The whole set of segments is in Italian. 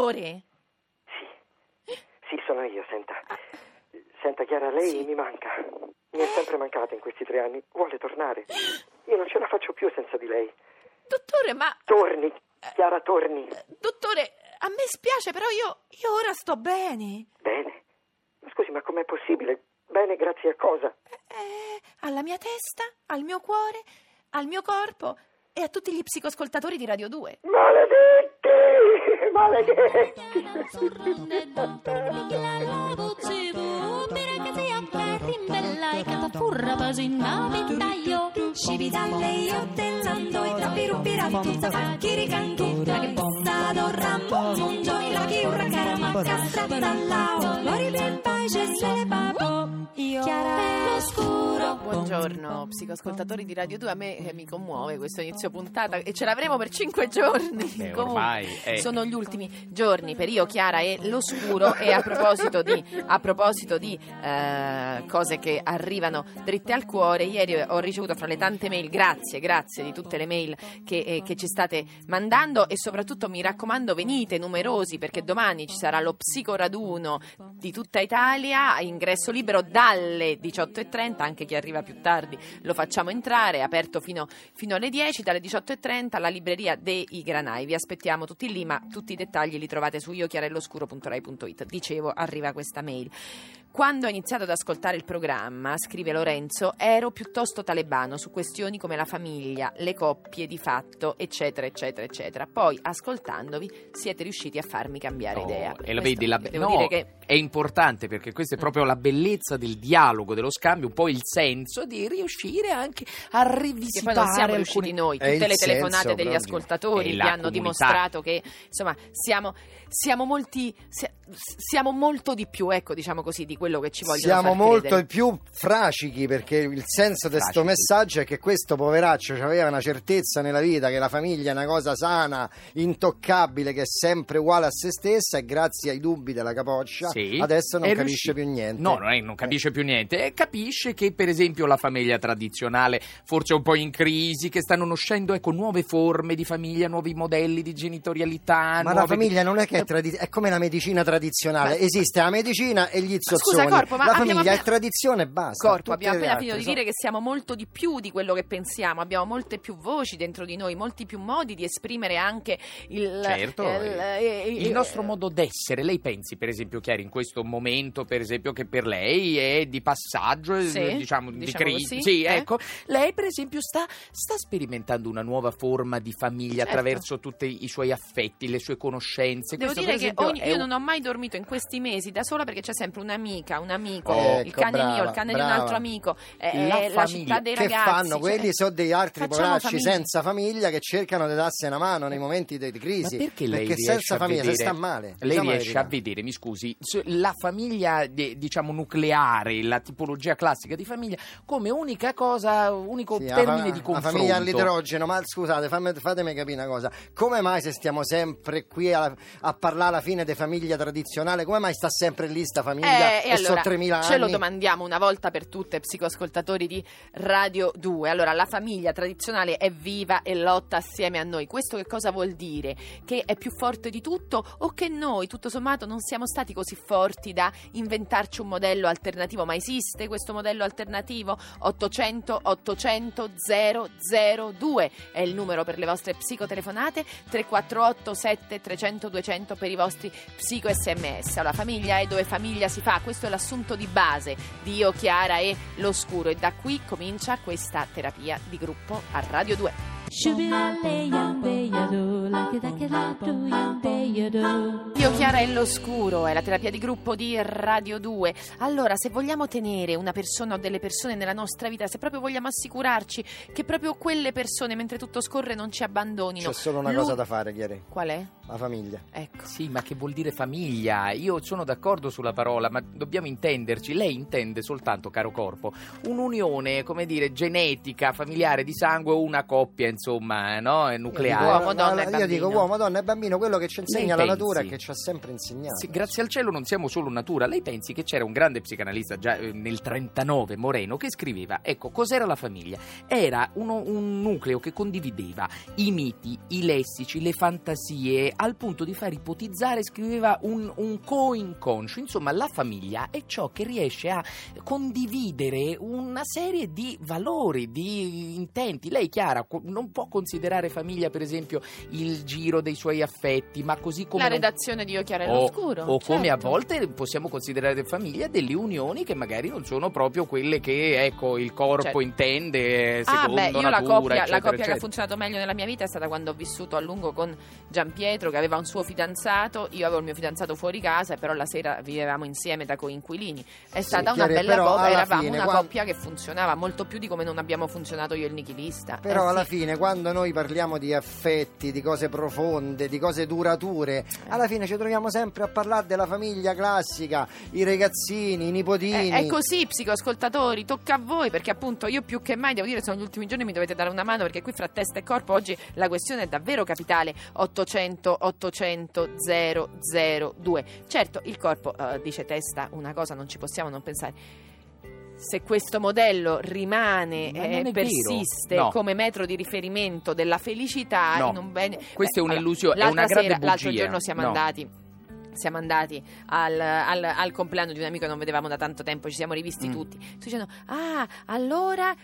Dottore? Sì, sono io, senta. Senta, Chiara, lei Sì. mi manca. Mi è sempre mancata in questi tre anni. Vuole tornare? Io non ce la faccio più senza di lei. Dottore, ma... Torni, Chiara, torni. Dottore, a me spiace, però io, io ora sto bene. Bene. Ma scusi, ma com'è possibile? Bene, grazie a cosa? Eh, alla mia testa, al mio cuore, al mio corpo e a tutti gli psicoscoltatori di Radio 2. Maledetti! Che. Per che furra pasinna pintaio. Scibidalle io tellando e trappi ruppi rattu facchiri cantu. La che bossa do rambo munjo e la che urra carama castra dall'ao. Lori per pace se papo. Io chiara oscuro. Buongiorno, psicoscoltatori di Radio 2. A me eh, mi commuove questo inizio puntata e ce l'avremo per cinque giorni. Beh, ormai, eh. sono gli ultimi giorni per io, Chiara e l'oscuro. E a proposito di, a proposito di eh, cose che arrivano dritte al cuore, ieri ho ricevuto fra le tante mail, grazie, grazie di tutte le mail che, eh, che ci state mandando e soprattutto mi raccomando venite numerosi perché domani ci sarà lo psicoraduno di tutta Italia, a ingresso libero dalle 18.30, anche chi arriva più tardi lo facciamo entrare, è aperto fino, fino alle 10, dalle 18.30 alla libreria dei Granai. Vi aspettiamo tutti lì, ma tutti i dettagli li trovate su iochiarelloscuro.rai.it. Dicevo, arriva questa mail. Quando ho iniziato ad ascoltare il programma, scrive Lorenzo, ero piuttosto talebano su questioni come la famiglia, le coppie di fatto, eccetera, eccetera, eccetera. Poi, ascoltandovi, siete riusciti a farmi cambiare Oh, idea. e lo Questo vedi, la be- devo no, dire che è importante perché questa è proprio la bellezza del dialogo, dello scambio, un po' il senso di riuscire anche a Che rivisitare poi non siamo alcuni... riusciti noi, tutte le telefonate senso degli proprio. ascoltatori vi la hanno comunità. dimostrato che insomma siamo, siamo molti sia- siamo molto di più, ecco, diciamo così, di quello che ci vogliono Siamo far molto più fracichi perché il senso di questo messaggio è che questo poveraccio aveva una certezza nella vita che la famiglia è una cosa sana, intoccabile, che è sempre uguale a se stessa e grazie ai dubbi della capoccia Sì, adesso non è capisce riuscito- più niente. No, non, è- non capisce più niente. E capisce che, per esempio, la famiglia tradizionale forse è un po' in crisi, che stanno nascendo ecco, nuove forme di famiglia, nuovi modelli di genitorialità. Ma la nuove- famiglia non è che è, tradi- è come la medicina tradizionale, esiste la medicina e gli zozzoni. Corpo, ma la abbiamo famiglia appena- è tradizione e basta. Corpo, Tutte abbiamo appena finito di sono- dire che siamo molto di più di quello che pensiamo, abbiamo molte più voci dentro di noi, molti più modi di esprimere anche il, Certo, eh, il, eh, nostro modo d'essere. Lei pensi, per esempio, Chiari, in questo momento, per esempio, che per lei è di passaggio, eh, Sì, diciamo, di diciamo crisi. così, Sì, eh. ecco. Lei, per esempio, sta, sta sperimentando una nuova forma di famiglia Certo. attraverso tutti i suoi affetti, le sue conoscenze. Devo Questo, dire che ogni- io un- non ho mai dormito in questi mesi da sola perché c'è sempre un'amica, un amico, Ecco, il cane mio, il brava, cane di un brava. altro amico, eh, La eh, la, città dei che ragazzi. fanno cioè, quelli sono degli altri poveracci senza famiglia che cercano di darsi una mano nei momenti di, crisi Ma perché lei perché senza famiglia vedere, si sta male Lei diciamo la riesce a vedere, mi scusi, la famiglia diciamo nucleare, la tipologia classica di famiglia come unica cosa, unico Sì, la termine fa- di la confronto. famiglia all'idrogeno, ma scusate, fammi- fatemi capire una cosa. Come mai se stiamo sempre qui a, a parlare alla fine di famiglia tradizionale, come mai sta sempre lì sta famiglia Eh, e, allora 3000 anni? ce lo domandiamo una volta per tutte, psicoascoltatori di Radio 2. Allora, la famiglia tradizionale è viva e lotta assieme a noi. Questo che cosa vuol dire? Che è più forte di tutto o che noi, tutto sommato, non siamo stati così forti da inventarci un modello alternativo? Ma esiste questo modello alternativo? 800 800 002 è il numero per le vostre psicotelefonate, 348 7 300 200 per i vostri psico sms. Allora, famiglia è dove famiglia si fa, questo è l'assunto di base di Io, Chiara e l'Oscuro e da qui comincia questa terapia di gruppo a Radio 2. Io Chiara è l'oscuro, è la terapia di gruppo di Radio 2. Allora, se vogliamo tenere una persona o delle persone nella nostra vita, se proprio vogliamo assicurarci che proprio quelle persone, mentre tutto scorre, non ci abbandonino. C'è solo una Lu- cosa da fare, Chiari. Qual è? La famiglia. Ecco. Sì, ma che vuol dire famiglia? Io sono d'accordo sulla parola, ma dobbiamo intenderci. Lei intende soltanto, caro corpo, un'unione, come dire, genetica, familiare di sangue o una coppia, insomma, no? Io dico, nucleare. Uomo, donna io dico uomo, donna e bambino, quello che ci insegna Lei la natura e che ci ha sempre insegnato. Sì, grazie al cielo non siamo solo natura. Lei pensi che c'era un grande psicanalista già eh, nel 39, Moreno, che scriveva, ecco, cos'era la famiglia? Era uno- un nucleo che condivideva i miti, i lessici, le fantasie, al punto di far ipotizzare, scriveva un, un co-inconscio. Insomma, la famiglia è ciò che riesce a condividere una serie di valori, di intenti. Lei, Chiara, co- non può considerare famiglia, per esempio, il giro dei suoi affetti, ma così come... La non- redazione di Chiara è o, o come a certo. volte possiamo considerare famiglia delle unioni che magari non sono proprio quelle che ecco, il corpo Certo. intende Ah, secondo beh, io la natura, coppia, la eccetera, coppia che ha funzionato meglio nella mia vita è stata quando ho vissuto a lungo con Gian Pietro, che aveva un suo fidanzato, io avevo il mio fidanzato fuori casa, però la sera vivevamo insieme da coinquilini. È stata una chiaro, bella coppia, eravamo fine, una quando- coppia che funzionava molto più di come non abbiamo funzionato io e il nichilista. Però Eh, alla sì. fine, quando noi parliamo di affetti, di cose profonde, di cose durature, alla fine ci troviamo sempre a parlare della famiglia classica, i ragazzini, i nipotini. Eh, È, è così, psicoascoltatori, tocca a voi perché appunto io più che mai devo dire sono gli ultimi giorni mi dovete dare una mano perché qui fra testa e corpo oggi la questione è davvero capitale 800 800 002. Certo, il corpo eh, dice testa una cosa, non ci possiamo non pensare. Se questo modello rimane Ma e è persiste. No. come metro di riferimento della felicità No. bene Questa è Beh, un'illusione, è l'altra una grande sera, L'altro bugia. giorno siamo No. andati siamo andati al, al- al compleanno di un amico che non vedevamo da tanto tempo, ci siamo rivisti Mm. tutti. Sto dicendo, ah, allora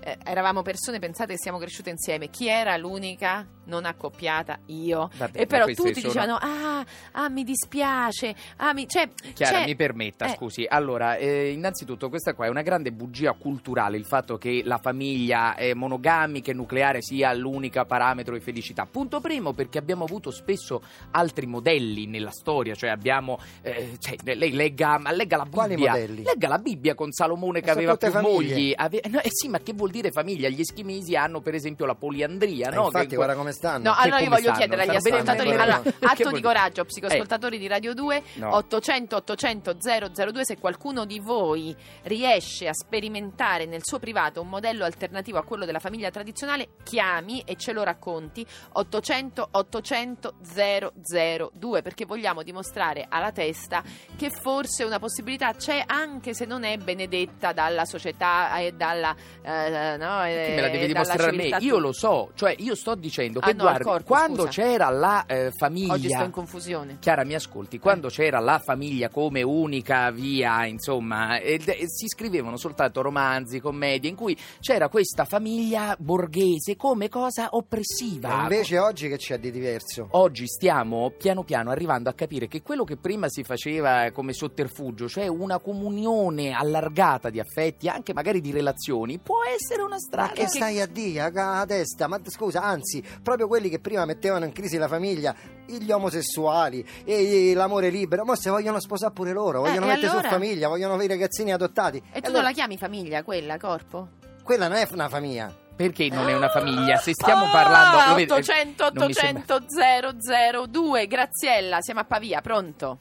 eh, eravamo persone, pensate che siamo cresciute insieme. Chi era l'unica non accoppiata? Io. Vabbè, e però tutti sono- dicevano, ah, ah, mi dispiace. Ah, mi, cioè, Chiara, c'è- mi permetta, eh, scusi. Allora, eh, innanzitutto questa qua è una grande bugia culturale, il fatto che la famiglia monogamica e nucleare sia l'unica parametro di felicità. Punto primo, perché abbiamo avuto spesso altri modelli nella storia, cioè abbiamo... eh, cioè, lei legga, legga la Quali Bibbia. modelli? Legga la Bibbia con Salomone che aveva più famiglie. mogli. ave- no, eh sì, ma che vuol dire famiglia? Gli eschimesi hanno per esempio la poliandria, Eh, no? infatti, Che- guarda come stanno. No, allora io voglio stanno? chiedere agli Stanno ascoltatori, bene. allora, atto vuol di coraggio, psicoascoltatori di Radio 2, No. 800 800 002, se qualcuno di voi riesce a sperimentare nel suo privato un modello alternativo a quello della famiglia tradizionale, chiami e ce lo racconti, 800 800 002, perché vogliamo dimostrare alla testa che forse una possibilità c'è anche se non è benedetta dalla società e dalla... eh, no, Che e me la devi dimostrare a me? Io lo so, cioè io sto dicendo che Ah, no, guardi, corpo, quando scusa. c'era la eh, famiglia Oggi sto in confusione. Chiara, mi ascolti, quando c'era la famiglia come unica via, insomma, ed- e si scrivevano soltanto romanzi, commedie, in cui c'era questa famiglia borghese come cosa oppressiva. E invece oggi che c'è di diverso? Oggi stiamo piano piano arrivando a capire che quello che prima si faceva come sotterfugio, cioè una comunione allargata di affetti, anche magari di relazioni, può essere una Ma strada. che stai a dire a a testa? Ma scusa, anzi, proprio quelli che prima mettevano in crisi la famiglia, gli omosessuali e l'amore libero, ma se vogliono sposare pure loro, vogliono Eh, e mettere allora? su famiglia, vogliono avere i ragazzini adottati. E tu allora, non la chiami famiglia quella, corpo? Quella non è una famiglia. Perché non è una famiglia? Se stiamo Ah, parlando... lo vede- 800 non mi sembra- 800 002 Graziella, siamo a Pavia, pronto?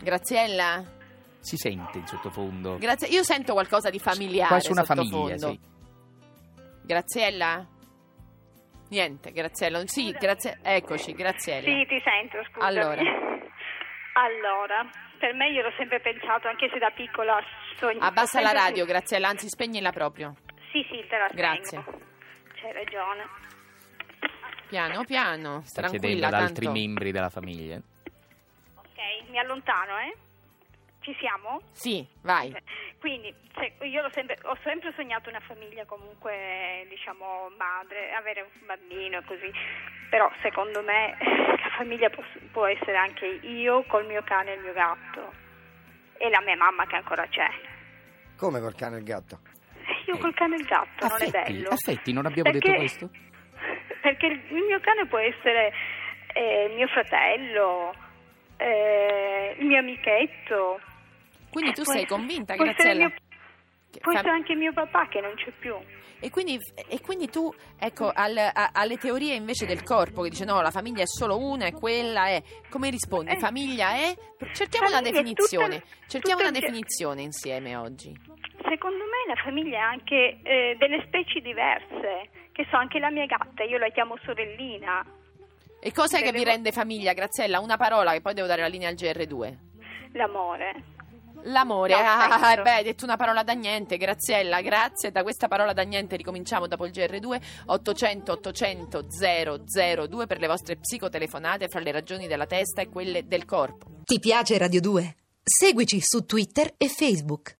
Graziella? Si sente in sottofondo. Grazie. Io sento qualcosa di familiare Quasi una famiglia, sì. Graziella? Niente, Graziella. Sì, grazie. Eccoci, Graziella. Sì, ti sento, scusami. Allora. Allora, per me io l'ho sempre pensato, anche se da piccola sogno... Abbassa la radio, Graziella, anzi spegnila proprio. Sì, sì, te la Grazie. spengo. C'hai ragione. Piano, piano, Sta tranquilla, chiedendo ad altri tanto. membri della famiglia. Ok, mi allontano, eh? Ci siamo? Sì, vai. Quindi se- io l'ho sempre, ho sempre sognato una famiglia comunque, diciamo, madre, avere un bambino e così. Però secondo me la famiglia può, può essere anche io col mio cane e il mio gatto. E la mia mamma che ancora c'è. Come col cane e il gatto? io col cane e il gatto, non è Affetti, bello. affetti, non abbiamo Perché- detto questo? Perché il il mio cane può essere eh, mio fratello, eh, il mio amichetto. Quindi tu Può sei convinta, Graziella? essere anche mio papà che non c'è più. E quindi, e quindi tu, ecco, al- a- alle teorie invece del corpo, che dice no, la famiglia è solo una e quella è... Come rispondi? Eh. Famiglia è... Cerchiamo una Famiglia è definizione. tutta- Cerchiamo tutta una definizione insieme oggi. Secondo me la famiglia ha anche eh, delle specie diverse, che so anche la mia gatta, io la chiamo sorellina, E cos'è che vi rende famiglia, Graziella? Una parola che poi devo dare la linea al GR2. l'amore. L'amore, No, ah, aspetta. beh, hai detto una parola da niente, Graziella, grazie. Da questa parola da niente ricominciamo dopo il GR2 800 800 002 per le vostre psicotelefonate fra le ragioni della testa e quelle del corpo. Ti piace Radio 2? Seguici su Twitter e Facebook.